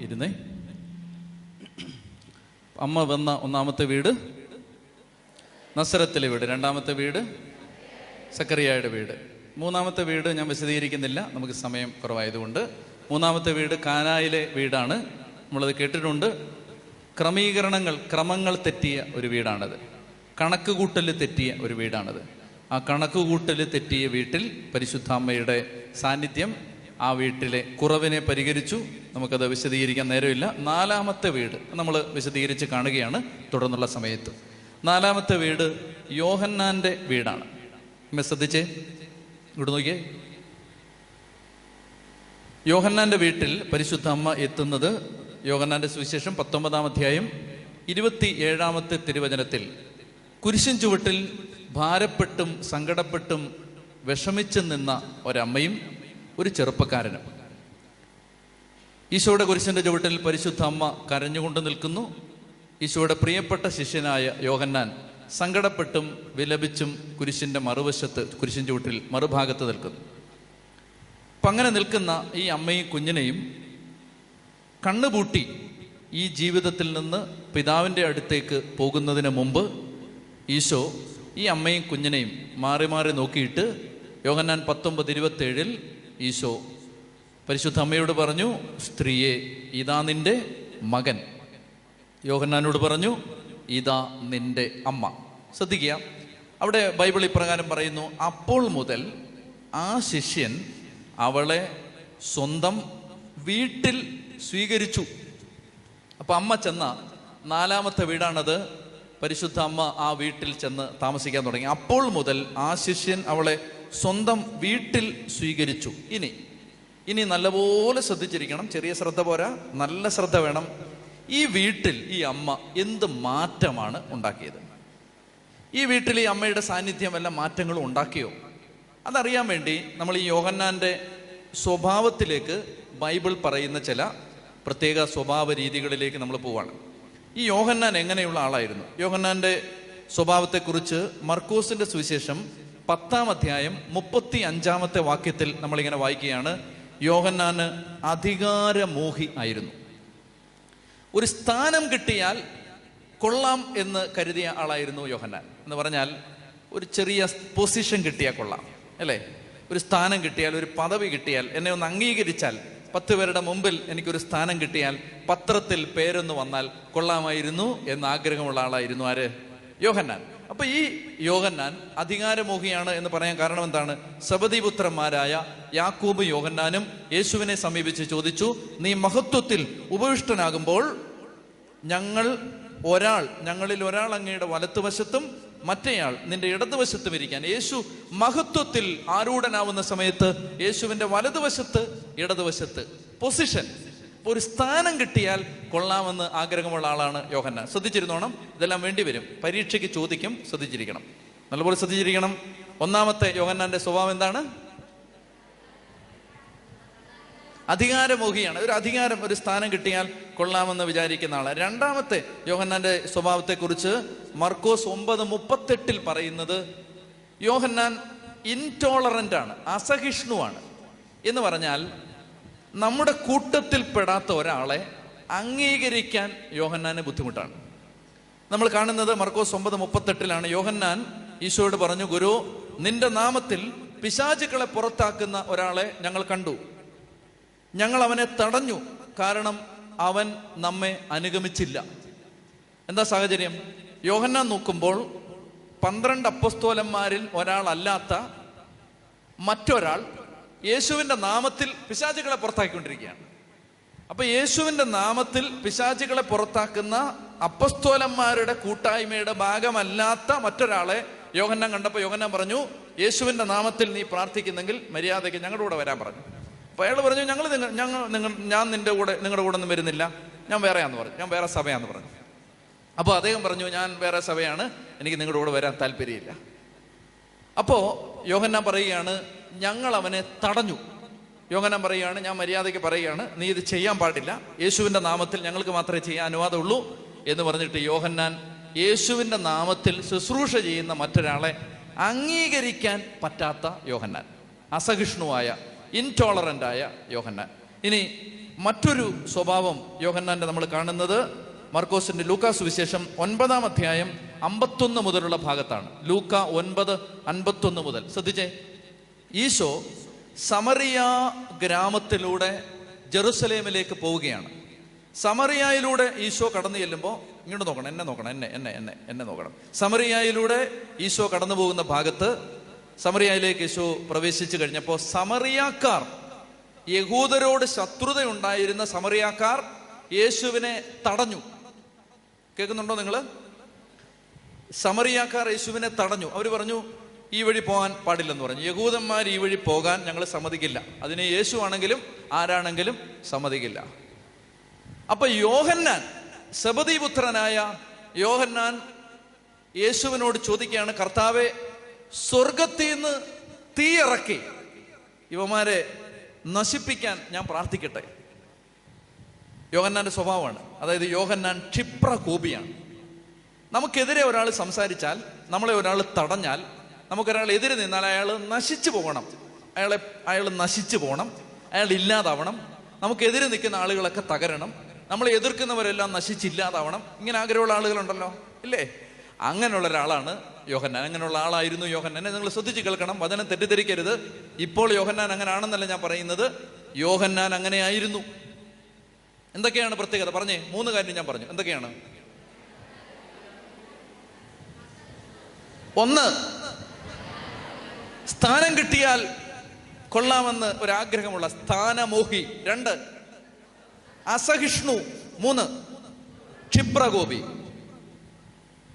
ഇരുന്നേ. അമ്മ വന്ന ഒന്നാമത്തെ വീട്. നസരത്തിലെ വീട്. രണ്ടാമത്തെ വീട്. സക്കറിയായുടെ വീട്. മൂന്നാമത്തെ വീട് ഞാൻ വിശദീകരിക്കുന്നില്ല. നമുക്ക് സമയം കുറവായതുകൊണ്ട്. മൂന്നാമത്തെ വീട് കാനായിലെ വീടാണ്. നമ്മളത് കേട്ടിട്ടുണ്ട്. ക്രമീകരണങ്ങൾ ക്രമങ്ങൾ തെറ്റിയ ഒരു വീടാണത്. കണക്ക് കൂട്ടൽ തെറ്റിയ ഒരു വീടാണത്. ആ കണക്ക് കൂട്ടൽ തെറ്റിയ വീട്ടിൽ പരിശുദ്ധാമ്മയുടെ സാന്നിധ്യം ആ വീട്ടിലെ കുറവിനെ പരിഹരിച്ചു. നമുക്കത് വിശദീകരിക്കാൻ നേരമില്ല. നാലാമത്തെ വീട് നമ്മൾ വിശദീകരിച്ച് കാണുകയാണ് തുടർന്നുള്ള സമയത്ത്. നാലാമത്തെ വീട് യോഹന്നാന്റെ വീടാണ്. അമ്മ ശ്രദ്ധിച്ചേ? ഇവിടെ നോക്കിയേ. യോഹന്നാന്റെ വീട്ടിൽ പരിശുദ്ധ അമ്മ എത്തുന്നത് യോഹന്നാന്റെ സുവിശേഷം പത്തൊമ്പതാം അധ്യായം ഇരുപത്തി ഏഴാമത്തെ തിരുവചനത്തിൽ. കുരിശിൻ ചുവട്ടിൽ ഭാരപ്പെട്ടും സങ്കടപ്പെട്ടും വിഷമിച്ചു നിന്ന ഒരമ്മയും ഒരു ചെറുപ്പക്കാരനും. ഈശോയുടെ കുരിശിന്റെ ചുവട്ടിൽ പരിശുദ്ധ അമ്മ കരഞ്ഞുകൊണ്ട് നിൽക്കുന്നു. ഈശോയുടെ പ്രിയപ്പെട്ട ശിഷ്യനായ യോഹന്നാൻ സങ്കടപ്പെട്ടും വിലപിച്ചും കുരിശിന്റെ മറുവശത്ത് കുരിശിൻ ചുവട്ടിൽ മറുഭാഗത്ത് നിൽക്കുന്നു. അപ്പം അങ്ങനെ നിൽക്കുന്ന ഈ അമ്മയും കുഞ്ഞിനെയും കണ്ണുപൂട്ടി ഈ ജീവിതത്തിൽ നിന്ന് പിതാവിന്റെ അടുത്തേക്ക് പോകുന്നതിന് മുമ്പ് ഈശോ ഈ അമ്മയും കുഞ്ഞിനെയും മാറി മാറി നോക്കിയിട്ട് യോഹന്നാൻ പത്തൊമ്പത് ഇരുപത്തേഴിൽ ഈശോ പരിശുദ്ധ അമ്മയോട് പറഞ്ഞു സ്ത്രീയെ ഇതാ നിന്റെ മകൻ. യോഹന്നാനോട് പറഞ്ഞു ഇതാ നിന്റെ അമ്മ. ശ്രദ്ധിക്കുക. അവിടെ ബൈബിൾ ഇപ്രകാരം പറയുന്നു അപ്പോൾ മുതൽ ആ ശിഷ്യൻ അവളെ സ്വന്തം വീട്ടിൽ സ്വീകരിച്ചു. അപ്പൊ അമ്മ ചെന്ന നാലാമത്തെ വീടാണത്. പരിശുദ്ധ അമ്മ ആ വീട്ടിൽ ചെന്ന് താമസിക്കാൻ തുടങ്ങി. അപ്പോൾ മുതൽ ആ ശിഷ്യൻ അവളെ സ്വന്തം വീട്ടിൽ സ്വീകരിച്ചു. ഇനി ഇനി നല്ലപോലെ ശ്രദ്ധിച്ചിരിക്കണം. ചെറിയ ശ്രദ്ധ പോരാ. നല്ല ശ്രദ്ധ വേണം. ഈ വീട്ടിൽ ഈ അമ്മ എന്ത് മാറ്റമാണ് ഉണ്ടാക്കിയത്? ഈ വീട്ടിൽ ഈ അമ്മയുടെ സാന്നിധ്യം വല്ല മാറ്റങ്ങളും ഉണ്ടാക്കിയോ? അതറിയാൻ വേണ്ടി നമ്മൾ ഈ യോഹന്നാന്റെ സ്വഭാവത്തിലേക്ക് ബൈബിൾ പറയുന്ന ചില പ്രത്യേക സ്വഭാവ രീതികളിലേക്ക് നമ്മൾ പോവാണ്. ഈ യോഹന്നാൻ എങ്ങനെയുള്ള ആളായിരുന്നു? യോഹന്നാന്റെ സ്വഭാവത്തെക്കുറിച്ച് മർക്കോസിന്റെ സുവിശേഷം പത്താം അധ്യായം മുപ്പത്തി അഞ്ചാമത്തെ വാക്യത്തിൽ നമ്മളിങ്ങനെ വായിക്കുകയാണ്. യോഹന്നാന് അധികാരമോഹി ആയിരുന്നു. ഒരു സ്ഥാനം കിട്ടിയാൽ കൊള്ളാം എന്ന് കരുതിയ ആളായിരുന്നു യോഹന്നാൻ. എന്ന് പറഞ്ഞാൽ ഒരു ചെറിയ പൊസിഷൻ കിട്ടിയാൽ കൊള്ളാം അല്ലേ? ഒരു സ്ഥാനം കിട്ടിയാൽ ഒരു പദവി കിട്ടിയാൽ എന്നെ ഒന്ന് അംഗീകരിച്ചാൽ പത്ത് പേരുടെ മുമ്പിൽ എനിക്കൊരു സ്ഥാനം കിട്ടിയാൽ പത്രത്തിൽ പേരൊന്ന് വന്നാൽ കൊള്ളാമായിരുന്നു എന്ന് ആഗ്രഹമുള്ള ആളായിരുന്നു ആര്? യോഹന്നാൻ. അപ്പൊ ഈ യോഹന്നാൻ അധികാരമോഹിയാണ് എന്ന് പറയാൻ കാരണം എന്താണ്? സബദിപുത്രന്മാരായ യാക്കൂബ് യോഹന്നാനും യേശുവിനെ സമീപിച്ച് ചോദിച്ചു നീ മഹത്വത്തിൽ ഉപവിഷ്ടനാകുമ്പോൾ ഞങ്ങൾ ഒരാൾ ഞങ്ങളിൽ ഒരാൾ അങ്ങയുടെ വലത്തുവശത്തും മറ്റേയാൾ നിന്റെ ഇടതുവശത്തും ഇരിക്കാൻ. യേശു മഹത്വത്തിൽ ആരൂഢനാവുന്ന സമയത്ത് യേശുവിന്റെ വലതുവശത്ത് ഇടതുവശത്ത് പൊസിഷൻ ഒരു സ്ഥാനം കിട്ടിയാൽ കൊള്ളാമെന്ന് ആഗ്രഹമുള്ള ആളാണ് യോഹന്ന ശ്രദ്ധിച്ചിരുന്നോണം? ഇതെല്ലാം വേണ്ടി വരും. പരീക്ഷയ്ക്ക് ചോദിക്കും ശ്രദ്ധിച്ചിരിക്കണം. നല്ലപോലെ ശ്രദ്ധിച്ചിരിക്കണം. ഒന്നാമത്തെ യോഹന്നാന്റെ സ്വഭാവം എന്താണ്? അധികാരമോഹിയാണ്. ഒരു അധികാരം ഒരു സ്ഥാനം കിട്ടിയാൽ കൊള്ളാമെന്ന് വിചാരിക്കുന്ന ആളാണ് രണ്ടാമത്തെ യോഹന്നാന്റെ സ്വഭാവത്തെക്കുറിച്ച് മർക്കോസ് ഒമ്പത് മുപ്പത്തെട്ടിൽ പറയുന്നത് യോഹന്നാൻ ഇൻടോളറന്റ് ആണ് അസഹിഷ്ണുവാണ് എന്ന് പറഞ്ഞാൽ നമ്മുടെ കൂട്ടത്തിൽ പെടാത്ത ഒരാളെ അംഗീകരിക്കാൻ യോഹന്നാന് ബുദ്ധിമുട്ടാണ്. നമ്മൾ കാണുന്നത് മർക്കോസ് ഒമ്പത് മുപ്പത്തെട്ടിലാണ്. യോഹന്നാൻ ഈശോയോട് പറഞ്ഞു ഗുരു നിന്റെ നാമത്തിൽ പിശാചുക്കളെ പുറത്താക്കുന്ന ഒരാളെ ഞങ്ങൾ കണ്ടു. ഞങ്ങൾ അവനെ തടഞ്ഞു. കാരണം അവൻ നമ്മെ അനുഗമിച്ചില്ല. എന്താ സാഹചര്യം? യോഹന്നാൻ നോക്കുമ്പോൾ പന്ത്രണ്ട് അപ്പസ്തോലന്മാരിൽ ഒരാളല്ലാത്ത മറ്റൊരാൾ യേശുവിന്റെ നാമത്തിൽ പിശാചുകളെ പുറത്താക്കിക്കൊണ്ടിരിക്കുകയാണ്. അപ്പൊ യേശുവിന്റെ നാമത്തിൽ പിശാചുകളെ പുറത്താക്കുന്ന അപ്പസ്തോലന്മാരുടെ കൂട്ടായ്മയുടെ ഭാഗമല്ലാത്ത മറ്റൊരാളെ യോഹന്നാൻ കണ്ടപ്പോൾ യോഹന്നാൻ പറഞ്ഞു യേശുവിന്റെ നാമത്തിൽ നീ പ്രാർത്ഥിക്കുന്നെങ്കിൽ മര്യാദയ്ക്ക് ഞങ്ങളുടെ കൂടെ വരാൻ പറഞ്ഞു. അപ്പൊ അയാൾ പറഞ്ഞു ഞങ്ങൾ നിങ്ങൾ ഞങ്ങൾ നിങ്ങൾ ഞാൻ നിന്റെ കൂടെ നിങ്ങളുടെ കൂടെ ഒന്നും വരുന്നില്ല. ഞാൻ വേറെയാന്ന് പറഞ്ഞു. ഞാൻ വേറെ സഭയാന്ന് പറഞ്ഞു. അപ്പോൾ അദ്ദേഹം പറഞ്ഞു ഞാൻ വേറെ സഭയാണ്. എനിക്ക് നിങ്ങളുടെ കൂടെ വരാൻ താല്പര്യമില്ല. അപ്പോൾ യോഹന്നാൻ പറയുകയാണ് ഞങ്ങൾ അവനെ തടഞ്ഞു. യോഗനം പറയുകയാണ് ഞാൻ മര്യാദയ്ക്ക് പറയുകയാണ് നീ ഇത് ചെയ്യാൻ പാടില്ല. യേശുവിന്റെ നാമത്തിൽ ഞങ്ങൾക്ക് മാത്രമേ ചെയ്യാൻ അനുവാദമുള്ളൂ. എന്ന് പറഞ്ഞിട്ട് യോഹന്നാൻ യേശുവിന്റെ നാമത്തിൽ ശുശ്രൂഷ ചെയ്യുന്ന മറ്റൊരാളെ അംഗീകരിക്കാൻ പറ്റാത്ത യോഹന്നാൻ. അസഹിഷ്ണുവായ ഇൻടോളറന്റായ യോഹന്നാൻ. ഇനി മറ്റൊരു സ്വഭാവം യോഹന്നാന്റെ നമ്മൾ കാണുന്നത് മർക്കോസിന്റെ ലൂക്കാസ് വിശേഷം ഒൻപതാം അധ്യായം അമ്പത്തൊന്ന് മുതലുള്ള ഭാഗത്താണ്. ലൂക്ക ഒൻപത് അൻപത്തൊന്ന് മുതൽ. ശ്രദ്ധിച്ചേ ഈശോ സമറിയ ഗ്രാമത്തിലൂടെ ജെറുസലേമിലേക്ക് പോവുകയാണ്. സമറിയായിലൂടെ ഈശോ കടന്നു ചെല്ലുമ്പോൾ ഇങ്ങോട്ട് നോക്കണം എന്നെ നോക്കണം എന്നെ എന്നെ എന്നെ എന്നെ നോക്കണം. സമറിയായിലൂടെ ഈശോ കടന്നു പോകുന്ന ഭാഗത്ത് സമറിയായിലേക്ക് ഈശോ പ്രവേശിച്ചു കഴിഞ്ഞപ്പോൾ സമറിയാക്കാർ യഹൂദരോട് ശത്രുത ഉണ്ടായിരുന്ന സമറിയാക്കാർ യേശുവിനെ തടഞ്ഞു. കേൾക്കുന്നുണ്ടോ നിങ്ങൾ സമറിയാക്കാർ യേശുവിനെ തടഞ്ഞു. അവർ പറഞ്ഞു ഈ വഴി പോകാൻ പാടില്ലെന്ന് പറഞ്ഞു. യഹൂദന്മാർ ഈ വഴി പോകാൻ ഞങ്ങൾ സമ്മതിക്കില്ല. അതിന് യേശു ആണെങ്കിലും ആരാണെങ്കിലും സമ്മതിക്കില്ല. അപ്പൊ യോഹന്നാൻ സബദീപുത്രനായ യോഹന്നാൻ യേശുവിനോട് ചോദിക്കുകയാണ് കർത്താവെ സ്വർഗത്തിൽ നിന്ന് തീയിറക്കി ഇവന്മാരെ നശിപ്പിക്കാൻ ഞാൻ പ്രാർത്ഥിക്കട്ടെ. യോഹന്നാന്റെ സ്വഭാവമാണ്. അതായത് യോഹന്നാൻ ക്ഷിപ്ര കോപിയാണ് നമുക്കെതിരെ ഒരാൾ സംസാരിച്ചാൽ നമ്മളെ ഒരാൾ തടഞ്ഞാൽ നമുക്കൊരാൾ എതിര് നിന്നാൽ അയാൾ നശിച്ചു പോകണം. അയാളെ അയാൾ നശിച്ചു പോകണം. അയാൾ ഇല്ലാതാവണം. നമുക്കെതിരെ നിൽക്കുന്ന ആളുകളൊക്കെ തകരണം. നമ്മൾ എതിർക്കുന്നവരെല്ലാം നശിച്ചില്ലാതാവണം. ഇങ്ങനെ ആഗ്രഹമുള്ള ആളുകളുണ്ടല്ലോ ഇല്ലേ? അങ്ങനെയുള്ള ഒരാളാണ് യോഹന്നാൻ. അങ്ങനെയുള്ള ആളായിരുന്നു യോഹന്നാനെ നിങ്ങൾ ശ്രദ്ധിച്ച് കേൾക്കണം. വചനം തെറ്റിദ്ധരിക്കരുത്. ഇപ്പോൾ യോഹന്നാൻ അങ്ങനെ ആണെന്നല്ല ഞാൻ പറയുന്നത്. യോഹന്നാൻ അങ്ങനെയായിരുന്നു. എന്തൊക്കെയാണ് പ്രത്യേകത? പറഞ്ഞേ മൂന്ന് കാര്യം ഞാൻ പറഞ്ഞു. എന്തൊക്കെയാണ്? ഒന്ന് സ്ഥാനം കിട്ടിയാൽ കൊള്ളാമെന്ന് ഒരാഗ്രഹമുള്ള സ്ഥാനമോഹി രണ്ട്. അസഹിഷ്ണു മൂന്ന്. ക്ഷിപ്രകോപി.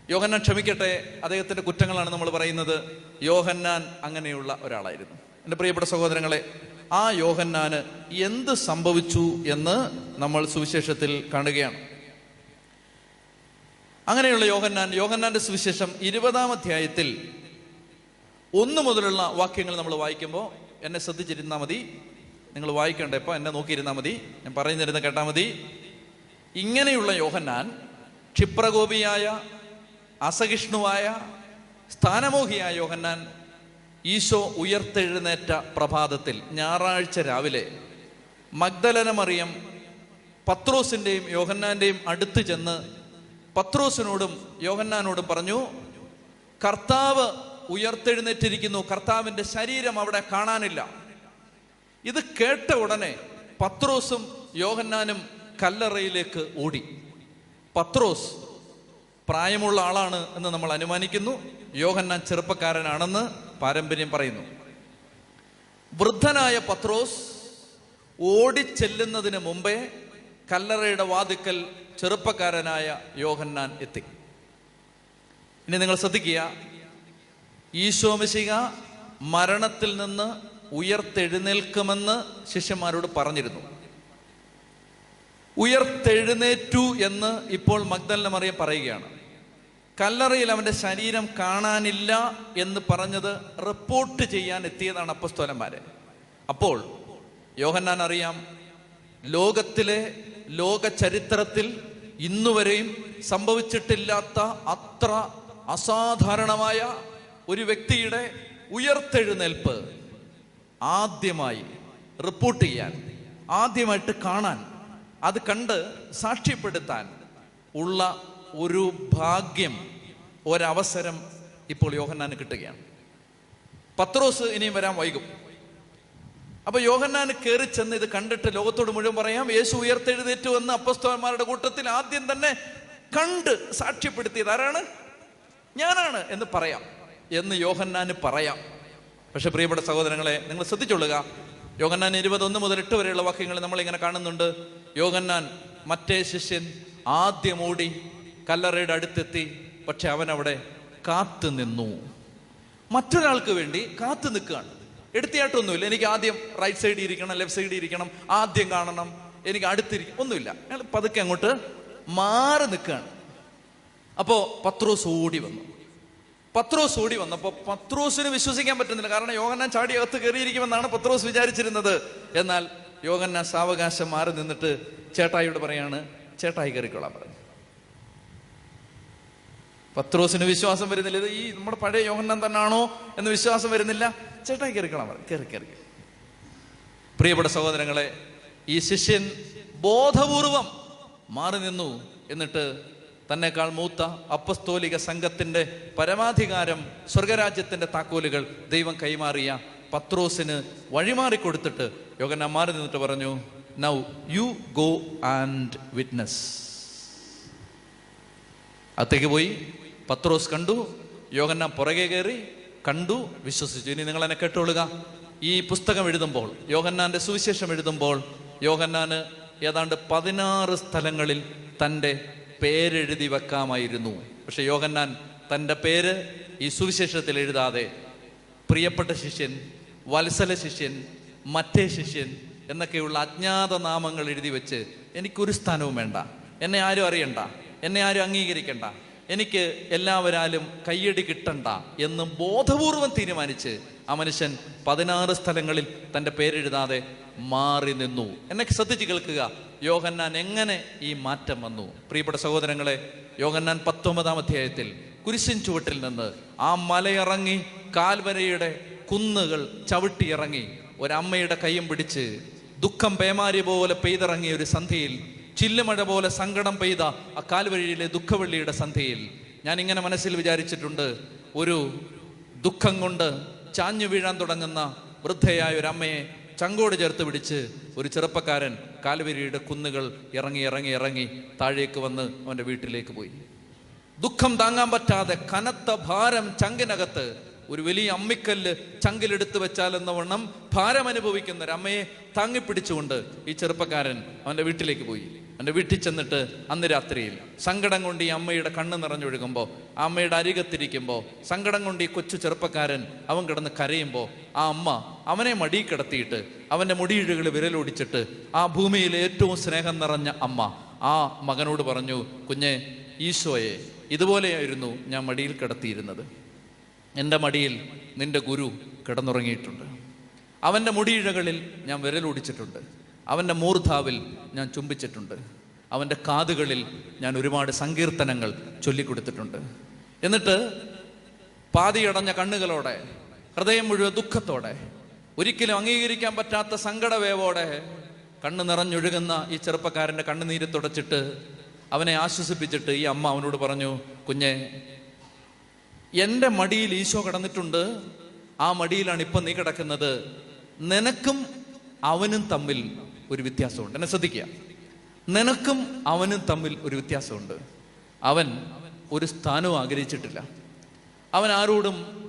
യോഹന്നാൻ ക്ഷമിക്കട്ടെ അദ്ദേഹത്തിന്റെ കുറ്റങ്ങളാണ് നമ്മൾ പറയുന്നത്. യോഹന്നാൻ അങ്ങനെയുള്ള ഒരാളായിരുന്നു. എന്റെ പ്രിയപ്പെട്ട സഹോദരങ്ങളെ ആ യോഹന്നാന് എന്ത് സംഭവിച്ചു എന്ന് നമ്മൾ സുവിശേഷത്തിൽ കാണുകയാണ്. അങ്ങനെയുള്ള യോഹന്നാൻ യോഹന്നാന്റെ സുവിശേഷം ഇരുപതാം അധ്യായത്തിൽ ഒന്ന് മുതലുള്ള വാക്യങ്ങൾ നമ്മൾ വായിക്കുമ്പോൾ എന്നെ ശ്രദ്ധിച്ചിരുന്നാൽ മതി. നിങ്ങൾ വായിക്കണ്ട ഇപ്പോൾ എന്നെ നോക്കിയിരുന്നാൽ മതി. ഞാൻ പറഞ്ഞിരുന്ന കേട്ടാൽ മതി. ഇങ്ങനെയുള്ള യോഹന്നാൻ ക്ഷിപ്രകോപിയായ അസഹിഷ്ണുവായ സ്ഥാനമോഹിയായ യോഹന്നാൻ ഈശോ ഉയർത്തെഴുന്നേറ്റ പ്രഭാതത്തിൽ ഞായറാഴ്ച രാവിലെ മഗ്ദലന മറിയം പത്രോസിന്റെയും യോഹന്നാന്റെയും അടുത്ത് ചെന്ന് പത്രോസിനോടും യോഹന്നാനോടും പറഞ്ഞു കർത്താവ് ഉയർത്തെഴുന്നേറ്റിരിക്കുന്നു. കർത്താവിന്റെ ശരീരം അവിടെ കാണാനില്ല. ഇത് കേട്ട ഉടനെ പത്രോസും യോഹന്നാനും കല്ലറയിലേക്ക് ഓടി. പത്രോസ് പ്രായമുള്ള ആളാണ് എന്ന് നമ്മൾ അനുമാനിക്കുന്നു. യോഹന്നാൻ ചെറുപ്പക്കാരനാണെന്ന് പാരമ്പര്യം പറയുന്നു. വൃദ്ധനായ പത്രോസ് ഓടിച്ചെല്ലുന്നതിന് മുമ്പേ കല്ലറയുടെ വാതിക്കൽ ചെറുപ്പക്കാരനായ യോഹന്നാൻ എത്തി. ഇനി നിങ്ങൾ ശ്രദ്ധിക്കുക ഈശോമിശിക മരണത്തിൽ നിന്ന് ഉയർത്തെഴുന്നേൽക്കുമെന്ന് ശിഷ്യന്മാരോട് പറഞ്ഞിരുന്നു. ഉയർത്തെഴുന്നേറ്റു എന്ന് ഇപ്പോൾ മഗ്ദലിന മറിയ പറയുകയാണ്. കല്ലറയിൽ അവന്റെ ശരീരം കാണാനില്ല എന്ന് പറഞ്ഞത് റിപ്പോർട്ട് ചെയ്യാൻ എത്തിയതാണ് അപ്പസ്തോലന്മാരെ. അപ്പോൾ യോഹന്നാൻ അറിയാം ലോകത്തിലെ ലോക ചരിത്രത്തിൽ ഇന്നുവരെയും സംഭവിച്ചിട്ടില്ലാത്ത അത്ര അസാധാരണമായ ഒരു വ്യക്തിയുടെ ഉയർത്തെഴുന്നേൽപ്പ് ആദ്യമായി റിപ്പോർട്ട് ചെയ്യാൻ ആദ്യമായിട്ട് കാണാൻ അത് കണ്ട് സാക്ഷ്യപ്പെടുത്താൻ ഉള്ള ഒരു ഭാഗ്യം ഒരവസരം ഇപ്പോൾ യോഹന്നാന് കിട്ടുകയാണ്. പത്രോസ് ഇനിയും വരാൻ വൈകും. അപ്പൊ യോഹന്നാന് കയറി ചെന്ന് ഇത് കണ്ടിട്ട് ലോകത്തോട് മുഴുവൻ പറയാം യേശു ഉയർത്തെഴുന്നേറ്റു എന്ന് അപ്പസ്തോന്മാരുടെ കൂട്ടത്തിൽ ആദ്യം തന്നെ കണ്ട് സാക്ഷ്യപ്പെടുത്തിയത് ആരാണ്? ഞാനാണ് എന്ന് പറയാം. എന്ന് യോഹന്നാന് പറയാം. പക്ഷെ പ്രിയപ്പെട്ട സഹോദരങ്ങളെ നിങ്ങൾ ശ്രദ്ധിച്ചോളുക യോഹന്നാൻ ഇരുപതൊന്ന് മുതൽ എട്ട് വരെയുള്ള വാക്യങ്ങൾ നമ്മൾ ഇങ്ങനെ കാണുന്നുണ്ട്. യോഹന്നാൻ മറ്റേ ശിഷ്യൻ ആദ്യം ഓടി കല്ലറയുടെ അടുത്തെത്തി പക്ഷെ അവൻ അവിടെ കാത്തു നിന്നു. മറ്റൊരാൾക്ക് വേണ്ടി കാത്തു നിൽക്കുകയാണ്. എടുത്തിയായിട്ടൊന്നുമില്ല എനിക്ക് ആദ്യം റൈറ്റ് സൈഡിൽ ഇരിക്കണം ലെഫ്റ്റ് സൈഡിൽ ഇരിക്കണം ആദ്യം കാണണം എനിക്ക് അടുത്തിരിക്കണം ഒന്നുമില്ല. അയാൾ പതുക്കെ അങ്ങോട്ട് മാറി നിൽക്കുകയാണ്. അപ്പോൾ പത്രോസ് ഓടി വന്നു. പത്രോസ് ഓടി വന്നപ്പോൾ പത്രോസിന് വിശ്വസിക്കാൻ പറ്റുന്നില്ല. കാരണം യോഗന്നാൻ ചാടി അകത്ത് കയറിയിരിക്കുമെന്നാണ് പത്രോസ് വിചാരിച്ചിരുന്നത്. എന്നാൽ യോഗന്നാൻ സാവകാശം മാറി നിന്നിട്ട് ചേട്ടായിയോട് പറയാണ് ചേട്ടായി കയറിക്കൊള്ളാൻ പറഞ്ഞു. പത്രോസിന് വിശ്വാസം വരുന്നില്ല. ഇത് ഈ നമ്മുടെ പഴയ യോഹന്നാൻ തന്നെയാണോ എന്ന് വിശ്വാസം വരുന്നില്ല. ചേട്ടായി കയറിക്കൊള്ളാൻ പറഞ്ഞു. കയറി കയറി. പ്രിയപ്പെട്ട സഹോദരങ്ങളെ ഈ ശിഷ്യൻ ബോധപൂർവം മാറി നിന്നു എന്നിട്ട് തന്നെക്കാൾ മൂത്ത അപ്പസ്തോലിക സംഘത്തിന്റെ പരമാധികാരം സ്വർഗരാജ്യത്തിന്റെ താക്കോലുകൾ ദൈവം കൈമാറിയ പത്രോസിന് വഴിമാറി കൊടുത്തിട്ട് യോഗന മാറി നിന്നിട്ട് പറഞ്ഞു now you go and witness അത്തേക്ക് പോയി പത്രോസ് കണ്ടു യോഗന്ന പുറകെ കയറി കണ്ടു വിശ്വസിച്ചു. ഇനി നിങ്ങൾ എന്നെ കേട്ടോളുക. ഈ പുസ്തകം എഴുതുമ്പോൾ യോഗന്നാന്റെ സുവിശേഷം എഴുതുമ്പോൾ യോഗന്നാന് ഏതാണ്ട് പതിനാറ് സ്ഥലങ്ങളിൽ തന്റെ പേരെഴുതി വെക്കാമായിരുന്നു. പക്ഷെ യോഹന്നാൻ തന്റെ പേര് ഈ സുവിശേഷത്തിൽ എഴുതാതെ പ്രിയപ്പെട്ട ശിഷ്യൻ വത്സല ശിഷ്യൻ മറ്റേ ശിഷ്യൻ എന്നൊക്കെയുള്ള അജ്ഞാത നാമങ്ങൾ എഴുതി വെച്ച് എനിക്കൊരു സ്ഥാനവും വേണ്ട. എന്നെ ആരും അറിയണ്ട. എന്നെ ആരും അംഗീകരിക്കണ്ട. എനിക്ക് എല്ലാവരാലും കയ്യടി കിട്ടണ്ട എന്ന് ബോധപൂർവം തീരുമാനിച്ച് ആ മനുഷ്യൻ പതിനാറ് സ്ഥലങ്ങളിൽ തന്റെ പേരെഴുതാതെ മാറി നിന്നു. എന്നെ ശ്രദ്ധിച്ച് കേൾക്കുക. യോഹന്നാൻ എങ്ങനെ ഈ മാറ്റം വന്നു? പ്രിയപ്പെട്ട സഹോദരങ്ങളെ യോഹന്നാൻ പത്തൊമ്പതാം അധ്യായത്തിൽ കുരിശിൻ ചുവട്ടിൽ നിന്ന് ആ മലയിറങ്ങി കാൽവരയുടെ കുന്നുകൾ ചവിട്ടിയിറങ്ങി. ഒരമ്മയുടെ കൈയും പിടിച്ച് ദുഃഖം പേമാരി പോലെ പെയ്തിറങ്ങിയ ഒരു സന്ധ്യയിൽ ചില്ലുമഴ പോലെ സങ്കടം പെയ്ത ആ കാൽവഴിയിലെ ദുഃഖവെള്ളിയുടെ സന്ധ്യയിൽ ഞാൻ ഇങ്ങനെ മനസ്സിൽ വിചാരിച്ചിട്ടുണ്ട് ഒരു ദുഃഖം കൊണ്ട് ചാഞ്ഞു വീഴാൻ തുടങ്ങുന്ന വൃദ്ധയായ ഒരു അമ്മയെ ചങ്കോട് ചേർത്ത് പിടിച്ച് ഒരു ചെറുപ്പക്കാരൻ കാൽവരിയുടെ കുന്നുകൾ ഇറങ്ങി ഇറങ്ങി ഇറങ്ങി താഴേക്ക് വന്ന് അവന്റെ വീട്ടിലേക്ക് പോയി. ദുഃഖം താങ്ങാൻ പറ്റാതെ കനത്ത ഭാരം ചങ്കിനകത്ത് ഒരു വലിയ അമ്മിക്കല്ല് ചങ്കിലെടുത്ത് വെച്ചാൽ എന്ന വണ്ണം ഭാരം അനുഭവിക്കുന്ന ഒരു അമ്മയെ താങ്ങിപ്പിടിച്ചുകൊണ്ട് ഈ ചെറുപ്പക്കാരൻ അവന്റെ വീട്ടിലേക്ക് പോയി. അവന്റെ വീട്ടിൽ ചെന്നിട്ട് അന്ന് രാത്രിയിൽ സങ്കടം കൊണ്ട് ഈ അമ്മയുടെ കണ്ണ് നിറഞ്ഞൊഴുകുമ്പോൾ ആ അമ്മയുടെ അരികത്തിരിക്കുമ്പോൾ സങ്കടം കൊണ്ട് ഈ കൊച്ചു ചെറുപ്പക്കാരൻ അവൻ കിടന്ന് കരയുമ്പോൾ ആ അമ്മ അവനെ മടി കിടത്തിയിട്ട് അവന്റെ മുടിയിഴകൾ വിരലോടിച്ചിട്ട് ആ ഭൂമിയിലെ ഏറ്റവും സ്നേഹം നിറഞ്ഞ അമ്മ ആ മകനോട് പറഞ്ഞു കുഞ്ഞെ ഈശോയെ ഇതുപോലെയായിരുന്നു ഞാൻ മടിയിൽ കിടത്തിയിരുന്നത്. എന്റെ മടിയിൽ നിന്റെ ഗുരു കിടന്നുറങ്ങിയിട്ടുണ്ട്. അവന്റെ മുടിയിഴകളിൽ ഞാൻ വിരലൊടിച്ചിട്ടുണ്ട് അവന്റെ മൂർധാവിൽ ഞാൻ ചുംബിച്ചിട്ടുണ്ട്. അവന്റെ കാതുകളിൽ ഞാൻ ഒരുപാട് സങ്കീർത്തനങ്ങൾ ചൊല്ലിക്കൊടുത്തിട്ടുണ്ട്. എന്നിട്ട് പാതിയടഞ്ഞ കണ്ണുകളോടെ ഹൃദയം മുഴുവൻ ദുഃഖത്തോടെ ഒരിക്കലും അംഗീകരിക്കാൻ പറ്റാത്ത സങ്കടവേവോടെ കണ്ണ് നിറഞ്ഞൊഴുകുന്ന ഈ ചെറുപ്പക്കാരന്റെ കണ്ണുനീര് തുടച്ചിട്ട് അവനെ ആശ്വസിപ്പിച്ചിട്ട് ഈ അമ്മ അവനോട് പറഞ്ഞു കുഞ്ഞെ എന്റെ മടിയിൽ ഈശോ കടന്നിട്ടുണ്ട്. ആ മടിയിലാണ് ഇപ്പം നീ കിടക്കുന്നത്. നിനക്കും അവനും തമ്മിൽ ഒരു വ്യത്യാസമുണ്ട്. എന്നെ ശ്രദ്ധിക്കുക. നിനക്കും അവനും തമ്മിൽ ഒരു വ്യത്യാസമുണ്ട്. അവൻ ഒരു സ്ഥാനവും ആഗ്രഹിച്ചിട്ടില്ല. അവൻ ആരോടും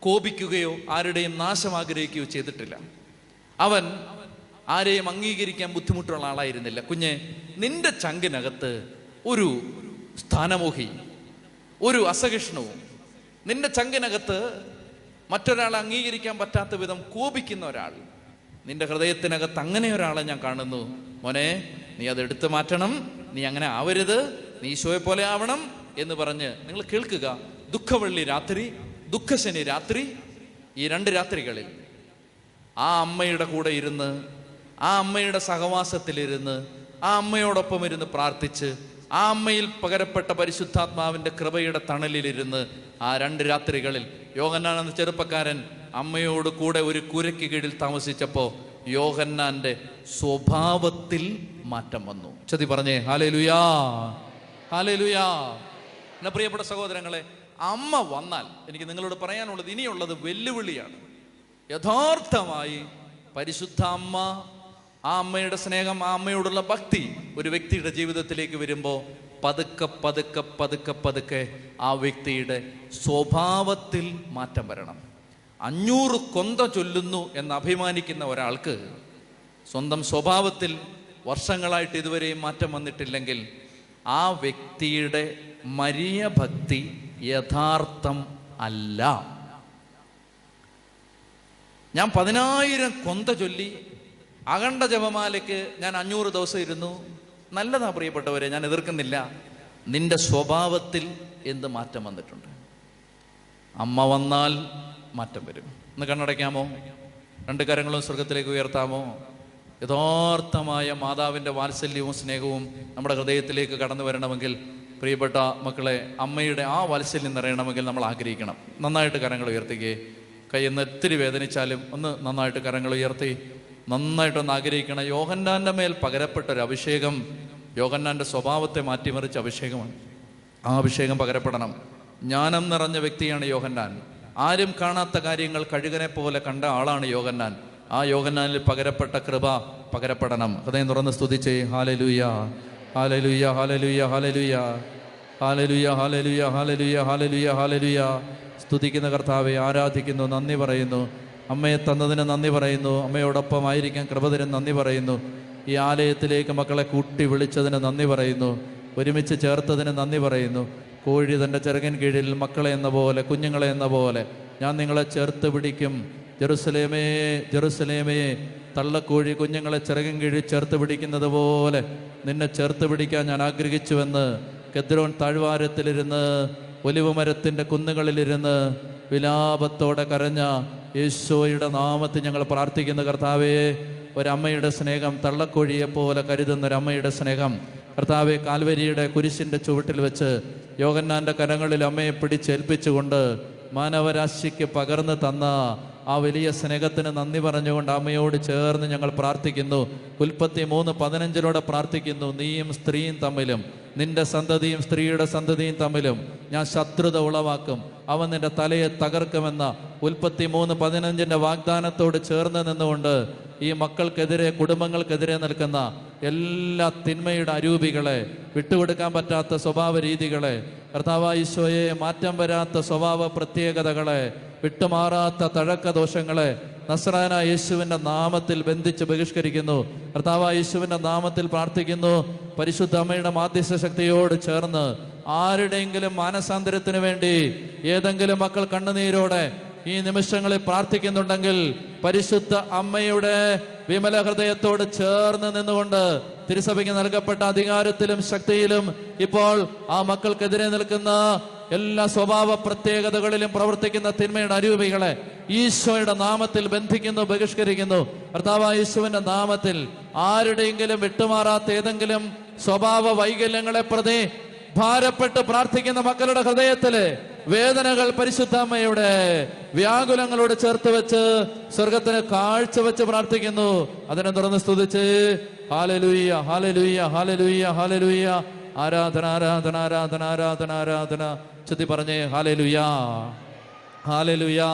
കോപിക്കുകയോ ആരുടെയും നാശം ആഗ്രഹിക്കുകയോ ചെയ്തിട്ടില്ല. അവൻ ആരെയും അംഗീകരിക്കാൻ ബുദ്ധിമുട്ടുള്ള ആളായിരുന്നില്ല. കുഞ്ഞെ നിന്റെ ചങ്കിനകത്ത് ഒരു സ്ഥാനമോഹി ഒരു അസഹിഷ്ണുവും നിന്റെ ചങ്കിനകത്ത് മറ്റൊരാളെ അംഗീകരിക്കാൻ പറ്റാത്ത വിധം കോപിക്കുന്ന ഒരാൾ. നിന്റെ ഹൃദയത്തിനകത്ത് അങ്ങനെ ഒരാളെ ഞാൻ കാണുന്നു. മോനെ നീ അത് എടുത്തു മാറ്റണം. നീ അങ്ങനെ ആവരുത്. നീ ഈശോയെ പോലെ ആവണം എന്ന് പറഞ്ഞ് നിങ്ങൾ കേൾക്കുക. ദുഃഖവള്ളി രാത്രി ദുഃഖശനി രാത്രി ഈ രണ്ട് രാത്രികളിൽ ആ അമ്മയുടെ കൂടെ ഇരുന്ന് ആ അമ്മയുടെ സഹവാസത്തിലിരുന്ന് ആ അമ്മയോടൊപ്പം ഇരുന്ന് പ്രാർത്ഥിച്ച് ആ അമ്മയിൽ പകരപ്പെട്ട പരിശുദ്ധാത്മാവിന്റെ കൃപയുടെ തണലിലിരുന്ന് ആ രണ്ട് രാത്രികളിൽ യോഹന്നാൻ എന്ന ചെറുപ്പക്കാരൻ അമ്മയോട് കൂടെ ഒരു കുരയ്ക്ക് കീഴിൽ താമസിച്ചപ്പോ യോഹന്നാന്റെ സ്വഭാവത്തിൽ മാറ്റം വന്നു. ചതി പറഞ്ഞേ ഹാലേ ലുയാ ഹാലേ ലുയാ എന്നെ പ്രിയപ്പെട്ട സഹോദരങ്ങളെ അമ്മ വന്നാൽ എനിക്ക് നിങ്ങളോട് പറയാനുള്ളത് ഇനിയുള്ളത് വെല്ലുവിളിയാണ്. യഥാർത്ഥമായി പരിശുദ്ധ അമ്മ ആ അമ്മയുടെ സ്നേഹം ആ അമ്മയോടുള്ള ഭക്തി ഒരു വ്യക്തിയുടെ ജീവിതത്തിലേക്ക് വരുമ്പോൾ പതുക്കെ പതുക്കെ പതുക്കെ പതുക്കെ ആ വ്യക്തിയുടെ സ്വഭാവത്തിൽ മാറ്റം വരണം. അഞ്ഞൂറ് കൊന്ത ചൊല്ലുന്നു എന്ന് അഭിമാനിക്കുന്ന ഒരാൾക്ക് സ്വന്തം സ്വഭാവത്തിൽ വർഷങ്ങളായിട്ട് ഇതുവരെയും മാറ്റം വന്നിട്ടില്ലെങ്കിൽ ആ വ്യക്തിയുടെ മരിയ ഭക്തി യഥാർത്ഥം അല്ല. ഞാൻ പതിനായിരം കൊന്ത ചൊല്ലി അഖണ്ഡ ജപമാലയ്ക്ക് ഞാൻ അഞ്ഞൂറ് ദിവസം ഇരുന്നു. നല്ലതാ പ്രിയപ്പെട്ടവരെ ഞാൻ എതിർക്കുന്നില്ല. നിന്റെ സ്വഭാവത്തിൽ എന്ത് മാറ്റം വന്നിട്ടുണ്ട്? അമ്മ വന്നാൽ മാറ്റം വരും. ഒന്ന് കണ്ണടയ്ക്കാമോ? രണ്ട് കരങ്ങളും സ്വർഗത്തിലേക്ക് ഉയർത്താമോ? യഥാർത്ഥമായ മാതാവിന്റെ വാത്സല്യവും സ്നേഹവും നമ്മുടെ ഹൃദയത്തിലേക്ക് കടന്നു വരണമെങ്കിൽ പ്രിയപ്പെട്ട മക്കളെ അമ്മയുടെ ആ വാത്സല്യം നിറയണമെങ്കിൽ നമ്മൾ ആഗ്രഹിക്കണം. നന്നായിട്ട് കരങ്ങൾ ഉയർത്തുകയെ കൈ ഒന്ന് ഇത്തിരി വേദനിച്ചാലും ഒന്ന് നന്നായിട്ട് കരങ്ങൾ ഉയർത്തി നന്നായിട്ടൊന്ന് ആഗ്രഹിക്കണം. യോഹന്നാന്റെ മേൽ പകരപ്പെട്ട ഒരു അഭിഷേകം യോഹന്നാന്റെ സ്വഭാവത്തെ മാറ്റിമറിച്ച അഭിഷേകമാണ്. ആ അഭിഷേകം പകരപ്പെടണം. ജ്ഞാനം നിറഞ്ഞ വ്യക്തിയാണ് യോഹന്നാൻ. ആരും കാണാത്ത കാര്യങ്ങൾ കഴുകനെ പോലെ കണ്ട ആളാണ് യോഹന്നാൻ. ആ യോഹന്നാനിൽ പകരപ്പെട്ട കൃപ പകരപ്പെടണം. ഹൃദയം തുറന്ന് സ്തുതിച്ചേ ഹാലലുയ ഹാലലുയ ഹാലലുയ ഹാലലുയ ഹാലലുയ ഹാലലുയ ഹാലലുയ ഹാലലുയ ഹാലലുയ. സ്തുതിക്കുന്ന കർത്താവെ ആരാധിക്കുന്നു നന്ദി പറയുന്നു. അമ്മയെ തന്നതിന് നന്ദി പറയുന്നു. അമ്മയോടൊപ്പം ആയിരിക്കാൻ കൃപതരും നന്ദി പറയുന്നു. ഈ ആലയത്തിലേക്ക് മക്കളെ കൂട്ടി വിളിച്ചതിന് നന്ദി പറയുന്നു. ഒരുമിച്ച് ചേർത്തതിന് നന്ദി പറയുന്നു. കോഴി തന്റെ ചെറുകൻ കീഴിൽ മക്കളെ എന്ന പോലെ കുഞ്ഞുങ്ങളെ എന്ന പോലെ ഞാൻ നിങ്ങളെ ചേർത്ത് പിടിക്കും. ജെറുസലേമേ ജെറുസലേമേ തള്ളക്കോഴി കുഞ്ഞുങ്ങളെ ചിറകൻ കീഴിൽ ചേർത്ത് പിടിക്കുന്നത് പോലെ നിന്നെ ചേർത്ത് പിടിക്കാൻ ഞാൻ ആഗ്രഹിച്ചുവെന്ന് കെദ്രോൻ താഴ്വാരത്തിലിരുന്ന് ഒലിവുമരത്തിന്റെ കുന്നുകളിലിരുന്ന് വിലാപത്തോടെ കരഞ്ഞ യേശോയുടെ നാമത്തിൽ ഞങ്ങൾ പ്രാർത്ഥിക്കുന്ന കർത്താവേ ഒരമ്മയുടെ സ്നേഹം തള്ളക്കോഴിയെ പോലെ കരുതുന്ന ഒരമ്മയുടെ സ്നേഹം. കർത്താവെ കാൽവരിയുടെ കുരിശിന്റെ ചുവട്ടിൽ വെച്ച് യോഗന്നാന്റെ കരങ്ങളിൽ അമ്മയെ പിടിച്ചേൽപ്പിച്ചുകൊണ്ട് മാനവരാശിക്ക് പകർന്നു തന്ന ആ വലിയ സ്നേഹത്തിന് നന്ദി പറഞ്ഞുകൊണ്ട് അമ്മയോട് ചേർന്ന് ഞങ്ങൾ പ്രാർത്ഥിക്കുന്നു. ഉൽപ്പത്തി മൂന്ന് പതിനഞ്ചിലൂടെ പ്രാർത്ഥിക്കുന്നു. നീയും സ്ത്രീയും തമ്മിലും നിന്റെ സന്തതിയും സ്ത്രീയുടെ സന്തതിയും തമ്മിലും ഞാൻ ശത്രുത ഉളവാക്കും. അവൻ നിന്റെ തലയെ തകർക്കുമെന്ന ഉൽപ്പത്തി മൂന്ന് പതിനഞ്ചിന്റെ വാഗ്ദാനത്തോട് ചേർന്ന് നിന്നുകൊണ്ട് ഈ മക്കൾക്കെതിരെ കുടുംബങ്ങൾക്കെതിരെ നിൽക്കുന്ന എല്ലാ തിന്മയുടെ അരൂപികളെ വിട്ടുകൊടുക്കാൻ പറ്റാത്ത സ്വഭാവ രീതികളെ കർത്താവായിശോയെ മാറ്റം വരാത്ത സ്വഭാവ പ്രത്യേകതകളെ വിട്ടുമാറാത്ത തഴക്ക ദോഷങ്ങളെ നസ്രാന യേശുവിന്റെ നാമത്തിൽ ബന്ധിച്ച് ബഹിഷ്കരിക്കുന്നു. കർത്താവായ യേശുവിന്റെ നാമത്തിൽ പ്രാർത്ഥിക്കുന്നു. പരിശുദ്ധ അമ്മയുടെ മാധ്യസ്ഥ ശക്തിയോട് ചേർന്ന് ആരുടെയെങ്കിലും മാനസാന്തരത്തിന് വേണ്ടി ഏതെങ്കിലും മക്കൾ കണ്ണുനീരോടെ ഈ നിമിഷങ്ങളിൽ പ്രാർത്ഥിക്കുന്നുണ്ടെങ്കിൽ പരിശുദ്ധ അമ്മയുടെ വിമല ഹൃദയത്തോട് ചേർന്ന് നിന്നുകൊണ്ട് തിരുസഭയ്ക്ക് നൽകപ്പെട്ട അധികാരത്തിലും ശക്തിയിലും ഇപ്പോൾ ആ മക്കൾക്കെതിരെ നിൽക്കുന്ന എല്ലാ സ്വഭാവ പ്രത്യേകതകളിലും പ്രവർത്തിക്കുന്ന തിന്മയുടെ അരൂപികളെ ഈശോയുടെ നാമത്തിൽ ബന്ധിക്കുന്നു ബഹിഷ്കരിക്കുന്നു. കർത്താവായ യേശുവിന്റെ നാമത്തിൽ ആരുടെയെങ്കിലും വിട്ടുമാറാത്ത ഏതെങ്കിലും സ്വഭാവ വൈകല്യങ്ങളെ പ്രതി ഭാരപ്പെട്ട് പ്രാർത്ഥിക്കുന്ന മക്കളുടെ ഹൃദയത്തിൽ വേദനകൾ പരിശുദ്ധാമ്മയുടെ വ്യാകുലങ്ങളോട് ചേർത്ത് വെച്ച് സ്വർഗത്തിന് കാഴ്ച വെച്ച് പ്രാർത്ഥിക്കുന്നു. അതിനെ തുറന്ന് സ്തുതിച്ച്. ഹാലലുയ്യ ഹാലലുയ്യ ഹാലലുയ്യ ഹാലലുയ്യ ആരാധന ആരാധന ആരാധന ആരാധന ആരാധന. ചുത്തി പറഞ്ഞേ ഹാലലുയാ ഹാലലുയാ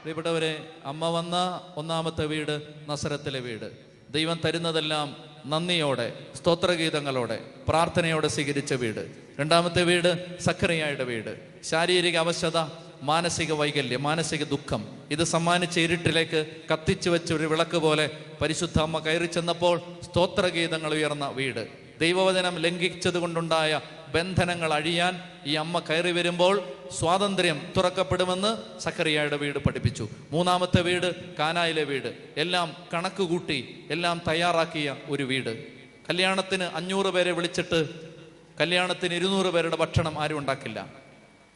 പ്രിയപ്പെട്ടവരെ അമ്മ വന്ന ഒന്നാമത്തെ വീട് നസരത്തിലെ വീട്. ദൈവം തരുന്നതെല്ലാം നന്ദിയോടെ സ്തോത്രഗീതങ്ങളോടെ പ്രാർത്ഥനയോടെ സ്വീകരിച്ച വീട്. രണ്ടാമത്തെ വീട് സക്കറിയായുടെ വീട്. ശാരീരിക അവശത മാനസിക വൈകല്യം മാനസിക ദുഃഖം. ഇത് സമ്മാനിച്ച ഇരുട്ടിലേക്ക് കത്തിച്ചു വെച്ച ഒരു വിളക്ക് പോലെ പരിശുദ്ധ അമ്മ കയറി ചെന്നപ്പോൾ സ്തോത്രഗീതങ്ങൾ ഉയർന്ന വീട്. ദൈവവചനം ലംഘിച്ചത് കൊണ്ടുണ്ടായ ബന്ധനങ്ങൾ അഴിയാൻ ഈ അമ്മ കയറി വരുമ്പോൾ സ്വാതന്ത്ര്യം തുറക്കപ്പെടുമെന്ന് സക്കറിയായുടെ വീട് പഠിപ്പിച്ചു. മൂന്നാമത്തെ വീട് കാനായിലെ വീട്. എല്ലാം കണക്ക് കൂട്ടി എല്ലാം തയ്യാറാക്കിയ ഒരു വീട്. കല്യാണത്തിന് അഞ്ഞൂറ് പേരെ വിളിച്ചിട്ട് കല്യാണത്തിന് ഇരുന്നൂറ് പേരുടെ ഭക്ഷണം ആരും ഉണ്ടാക്കില്ല.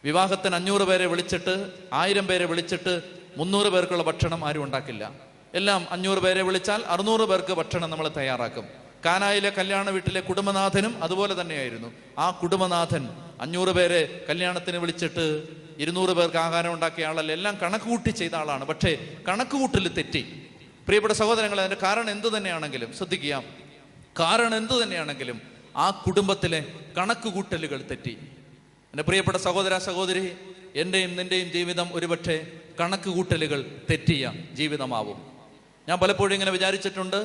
വിവാഹത്തിന് അഞ്ഞൂറ് പേരെ വിളിച്ചിട്ട് ആയിരം പേരെ വിളിച്ചിട്ട് മുന്നൂറ് പേർക്കുള്ള ഭക്ഷണം ആരും ഉണ്ടാക്കില്ല. എല്ലാം അഞ്ഞൂറ് പേരെ വിളിച്ചാൽ അറുന്നൂറ് പേർക്ക് ഭക്ഷണം നമ്മൾ തയ്യാറാക്കും. കാനായിലെ കല്യാണ വീട്ടിലെ കുടുംബനാഥനും അതുപോലെ തന്നെയായിരുന്നു. ആ കുടുംബനാഥൻ അഞ്ഞൂറ് പേരെ കല്യാണത്തിന് വിളിച്ചിട്ട് ഇരുന്നൂറ് പേർക്ക് ആഹാരം ഉണ്ടാക്കിയ ആളല്ല എല്ലാം കണക്കുകൂട്ടി ചെയ്ത ആളാണ്. പക്ഷേ കണക്ക് കൂട്ടൽ തെറ്റി. പ്രിയപ്പെട്ട സഹോദരങ്ങളെ അതിന്റെ കാരണം എന്തു തന്നെയാണെങ്കിലും ശ്രദ്ധിക്കുക. കാരണം എന്തു തന്നെയാണെങ്കിലും ആ കുടുംബത്തിലെ കണക്ക് കൂട്ടലുകൾ തെറ്റി. എന്റെ പ്രിയപ്പെട്ട സഹോദര സഹോദരി എന്റെയും നിന്റെയും ജീവിതം ഒരുപക്ഷെ കണക്ക് കൂട്ടലുകൾ തെറ്റിയ ജീവിതമാവും. ഞാൻ പലപ്പോഴും ഇങ്ങനെ വിചാരിച്ചിട്ടുണ്ട്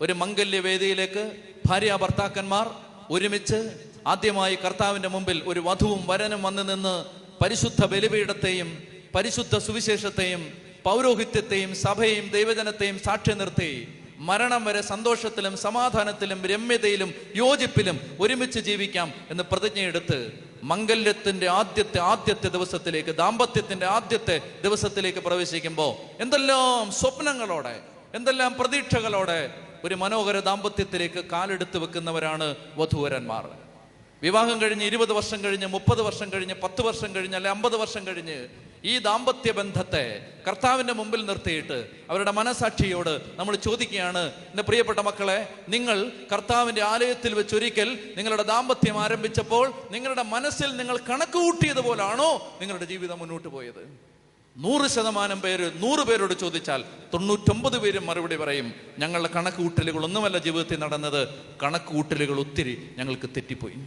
ഒരു മംഗല്യ വേദിയിലേക്ക് ഭാര്യ ഭർത്താക്കന്മാർ ഒരുമിച്ച് ആദ്യമായി കർത്താവിന്റെ മുമ്പിൽ ഒരു വധുവും വരനും വന്നു നിന്ന് പരിശുദ്ധ ബലിപീഠത്തെയും പരിശുദ്ധ സുവിശേഷത്തെയും പൗരോഹിത്യത്തെയും സഭയെയും ദൈവജനത്തെയും സാക്ഷ്യം നിർത്തി. മരണം വരെ സന്തോഷത്തിലും സമാധാനത്തിലും രമ്യതയിലും യോജിപ്പിലും ഒരുമിച്ച് ജീവിക്കാം എന്ന് പ്രതിജ്ഞയെടുത്ത് മംഗല്യത്തിന്റെ ആദ്യത്തെ ആദ്യത്തെ ദിവസത്തിലേക്ക് ദാമ്പത്യത്തിന്റെ ആദ്യത്തെ ദിവസത്തിലേക്ക് പ്രവേശിക്കുമ്പോൾ എന്തെല്ലാം സ്വപ്നങ്ങളോടെ എന്തെല്ലാം പ്രതീക്ഷകളോടെ ഒരു മനോഹര ദാമ്പത്യത്തിലേക്ക് കാലെടുത്ത് വെക്കുന്നവരാണ് വധൂവരന്മാർ. വിവാഹം കഴിഞ്ഞ് ഇരുപത് വർഷം കഴിഞ്ഞ് മുപ്പത് വർഷം കഴിഞ്ഞ് പത്ത് വർഷം കഴിഞ്ഞ് അല്ലെ അമ്പത് വർഷം കഴിഞ്ഞ് ഈ ദാമ്പത്യ ബന്ധത്തെ കർത്താവിന്റെ മുമ്പിൽ നിർത്തിയിട്ട് അവരുടെ മനസാക്ഷിയോട് നമ്മൾ ചോദിക്കുകയാണ് എന്റെ പ്രിയപ്പെട്ട മക്കളെ നിങ്ങൾ കർത്താവിന്റെ ആലയത്തിൽ വെച്ചൊരിക്കൽ നിങ്ങളുടെ ദാമ്പത്യം ആരംഭിച്ചപ്പോൾ നിങ്ങളുടെ മനസ്സിൽ നിങ്ങൾ കണക്ക് കൂട്ടിയതുപോലാണോ നിങ്ങളുടെ ജീവിതം മുന്നോട്ട് പോയത്? നൂറ് ശതമാനം പേര് നൂറ് പേരോട് ചോദിച്ചാൽ തൊണ്ണൂറ്റൊമ്പത് പേരും മറുപടി പറയും ഞങ്ങളുടെ കണക്ക് കൂട്ടലുകൾ ഒന്നുമല്ല ജീവിതത്തിൽ നടന്നത്. കണക്ക് കൂട്ടലുകൾ ഒത്തിരി ഞങ്ങൾക്ക് തെറ്റിപ്പോയി.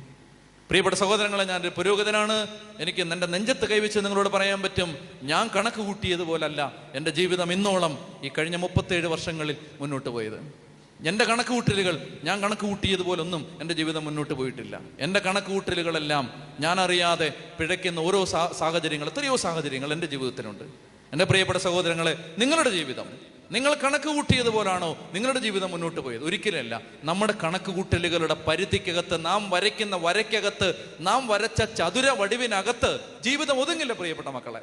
പ്രിയപ്പെട്ട സഹോദരങ്ങളെ ഞാൻ ഒരു പുരോഗതനാണ് എനിക്ക് എന്റെ നെഞ്ചത്ത് കൈവച്ച് നിങ്ങളോട് പറയാൻ പറ്റും ഞാൻ കണക്ക് കൂട്ടിയതുപോലല്ല എന്റെ ജീവിതം ഇന്നോളം ഈ കഴിഞ്ഞ മുപ്പത്തേഴ് വർഷങ്ങളിൽ മുന്നോട്ട് പോയത്. എന്റെ കണക്ക് കൂട്ടലുകൾ ഞാൻ കണക്ക് കൂട്ടിയതുപോലൊന്നും എന്റെ ജീവിതം മുന്നോട്ട് പോയിട്ടില്ല. എന്റെ കണക്ക് കൂട്ടലുകളെല്ലാം ഞാൻ അറിയാതെ പിഴയ്ക്കുന്ന ഓരോ സാഹചര്യങ്ങൾ എത്രയോ സാഹചര്യങ്ങൾ എന്റെ ജീവിതത്തിലുണ്ട്. എന്റെ പ്രിയപ്പെട്ട സഹോദരങ്ങളെ നിങ്ങളുടെ ജീവിതം നിങ്ങൾ കണക്ക് കൂട്ടിയതുപോലാണോ നിങ്ങളുടെ ജീവിതം മുന്നോട്ട് പോയത്? ഒരിക്കലല്ല നമ്മുടെ കണക്ക് കൂട്ടലുകളുടെ പരിധിക്കകത്ത് നാം വരയ്ക്കുന്ന വരയ്ക്കകത്ത് നാം വരച്ച ചതുര വടിവിനകത്ത് ജീവിതം ഒതുങ്ങില്ല പ്രിയപ്പെട്ട മക്കളെ.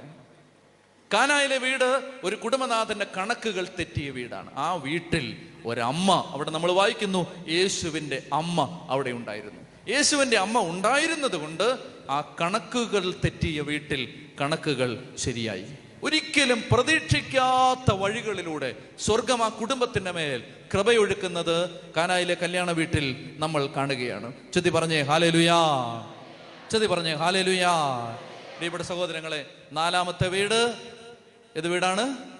കാനായിലെ വീട് ഒരു കുടുംബനാഥന്റെ കണക്കുകൾ തെറ്റിയ വീടാണ്. ആ വീട്ടിൽ ഒരമ്മ അവിടെ നമ്മൾ വായിക്കുന്നു യേശുവിന്റെ അമ്മ അവിടെ ഉണ്ടായിരുന്നു. യേശുവിന്റെ അമ്മ ഉണ്ടായിരുന്നത് കൊണ്ട് ആ കണക്കുകൾ തെറ്റിയ വീട്ടിൽ കണക്കുകൾ ശരിയായി. ഒരിക്കലും പ്രതീക്ഷിക്കാത്ത വഴികളിലൂടെ സ്വർഗം ആ കുടുംബത്തിന്റെ മേൽ കൃപയൊഴുക്കുന്നത് കാനായിലെ കല്യാണ വീട്ടിൽ നമ്മൾ കാണുകയാണ്. ചുതി പറഞ്ഞേ ഹാലലുയാ. ചെതി പറഞ്ഞേ ഹാലലുയാ. ഇവിടെ സഹോദരങ്ങളെ നാലാമത്തെ വീട് ഏത് വീടാണ്?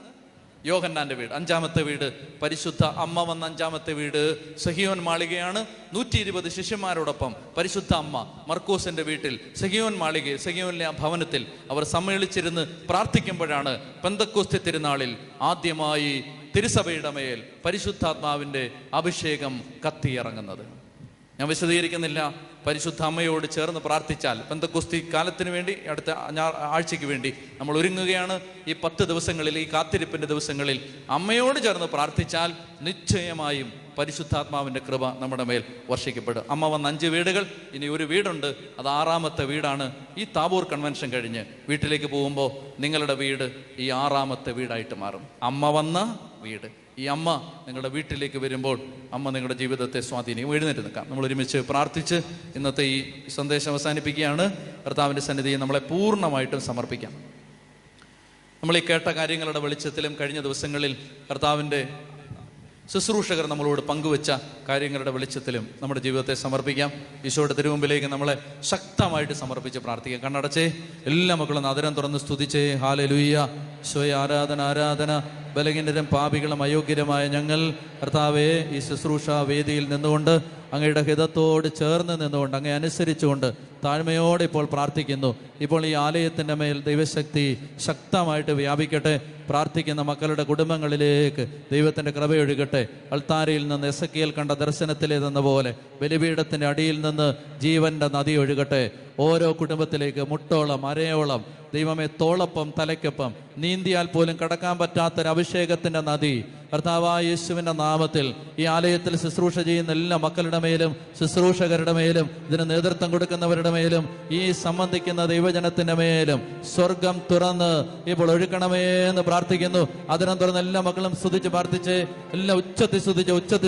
യോഹന്നാന്റെ വീട്. അഞ്ചാമത്തെ വീട് പരിശുദ്ധ അമ്മ വന്ന അഞ്ചാമത്തെ വീട് സഹിയോൻ മാളികയാണ്. നൂറ്റി ഇരുപത് ശിഷ്യന്മാരോടൊപ്പം പരിശുദ്ധ അമ്മ മർക്കോസിന്റെ വീട്ടിൽ സഹിയോൻ മാളിക സഹിയോനിലെ ആ ഭവനത്തിൽ അവർ സമ്മേളിച്ചിരുന്ന് പ്രാർത്ഥിക്കുമ്പോഴാണ് പെന്തക്കോസ്തി തിരുനാളിൽ ആദ്യമായി തിരുസഭയുടെ മേൽ പരിശുദ്ധാത്മാവിന്റെ അഭിഷേകം കത്തിയിറങ്ങുന്നത്. ഞാൻ വിശദീകരിക്കുന്നില്ല. പരിശുദ്ധ അമ്മയോട് ചേർന്ന് പ്രാർത്ഥിച്ചാൽ പെന്തക്കുസ്തി കാലത്തിന് വേണ്ടി അടുത്ത ആഴ്ചയ്ക്ക് വേണ്ടി നമ്മൾ ഒരുങ്ങുകയാണ്. ഈ പത്ത് ദിവസങ്ങളിൽ ഈ കാത്തിരിപ്പിന്റെ ദിവസങ്ങളിൽ അമ്മയോട് ചേർന്ന് പ്രാർത്ഥിച്ചാൽ നിശ്ചയമായും പരിശുദ്ധാത്മാവിന്റെ കൃപ നമ്മുടെ മേൽ വർഷിക്കപ്പെടും. അമ്മ വന്ന അഞ്ച് വീടുകൾ ഇനി ഒരു വീടുണ്ട്. അത് ആറാമത്തെ വീടാണ്. ഈ താബൂർ കൺവെൻഷൻ കഴിഞ്ഞ് വീട്ടിലേക്ക് പോകുമ്പോൾ നിങ്ങളുടെ വീട് ഈ ആറാമത്തെ വീടായിട്ട് മാറും. അമ്മ വന്ന വീട്. ഈ അമ്മ നിങ്ങളുടെ വീട്ടിലേക്ക് വരുമ്പോൾ അമ്മ നിങ്ങളുടെ ജീവിതത്തെ സ്വാധീനിക്കും എഴുന്നേറ്റ് നിൽക്കാം. നമ്മൾ ഒരുമിച്ച് പ്രാർത്ഥിച്ച് ഇന്നത്തെ ഈ സന്ദേശം അവസാനിപ്പിക്കുകയാണ്. കർത്താവിന്റെ സന്നിധിയെ നമ്മളെ പൂർണമായിട്ടും സമർപ്പിക്കാം. നമ്മൾ ഈ കേട്ട കാര്യങ്ങളുടെ വെളിച്ചത്തിലും കഴിഞ്ഞ ദിവസങ്ങളിൽ കർത്താവിന്റെ ശുശ്രൂഷകർ നമ്മളോട് പങ്കുവെച്ച കാര്യങ്ങളുടെ വെളിച്ചത്തിലും നമ്മുടെ ജീവിതത്തെ സമർപ്പിക്കാം. ഈശോയുടെ തിരുമുമ്പിലേക്ക് നമ്മളെ ശക്തമായിട്ട് സമർപ്പിച്ച് പ്രാർത്ഥിക്കാം. കണ്ണടച്ചേ എല്ലാ മക്കളും ആദരം തുറന്ന് സ്തുതിച്ചേ. ഹാലെ ലുയ്യ സ്വയ ആരാധന ആരാധന. ബലഹീനരും പാപികളും അയോഗ്യരുമായ ഞങ്ങൾ കർത്താവെ ഈ ശുശ്രൂഷ വേദിയിൽ നിന്നുകൊണ്ട് അങ്ങയുടെ ഹിതത്തോട് ചേർന്ന് നിന്നുകൊണ്ട് അങ്ങേ അനുസരിച്ചുകൊണ്ട് താഴ്മയോടെ ഇപ്പോൾ പ്രാർത്ഥിക്കുന്നു. ഇപ്പോൾ ഈ ആലയത്തിന്റെ മേൽ ദൈവശക്തി ശക്തമായിട്ട് വ്യാപിക്കട്ടെ. പ്രാർത്ഥിക്കുന്ന മക്കളുടെ കുടുംബങ്ങളിലേക്ക് ദൈവത്തിന്റെ കൃപയൊഴുകട്ടെ അൾത്താരയിൽ നിന്ന് എസക്കിയൽ കണ്ട ദർശനത്തിലേതെന്ന പോലെ ബലിപീഠത്തിന്റെ അടിയിൽ നിന്ന് ജീവന്റെ നദി ഒഴുകട്ടെ. ഓരോ കുടുംബത്തിലേക്ക് മുട്ടോളം അരയോളം ദൈവമേ തോളപ്പം തലയ്ക്കൊപ്പം നീന്തിയാൽ പോലും കടക്കാൻ പറ്റാത്തൊരു അഭിഷേകത്തിന്റെ നദി. കർത്താവായ യേശുവിന്റെ നാമത്തിൽ ഈ ആലയത്തിൽ ശുശ്രൂഷ ചെയ്യുന്ന എല്ലാ മക്കളുടെ മേലും ശുശ്രൂഷകരുടെ മേലും ഇതിന് നേതൃത്വം കൊടുക്കുന്നവരുടെ മേലും ഈ സംബന്ധിക്കുന്ന ദൈവജനത്തിന്റെ മേലും സ്വർഗം തുറന്ന് ഇപ്പോൾ ഒഴുക്കണമേ എന്ന് പ്രാർത്ഥിക്കുന്നു. അതിനം തുറന്ന് എല്ലാ മക്കളും സ്തുതിച്ച് പ്രാർത്ഥിച്ച് എല്ലാം ഉച്ചത്തിൽ സ്തുതിച്ച് ഉച്ചത്തിൽ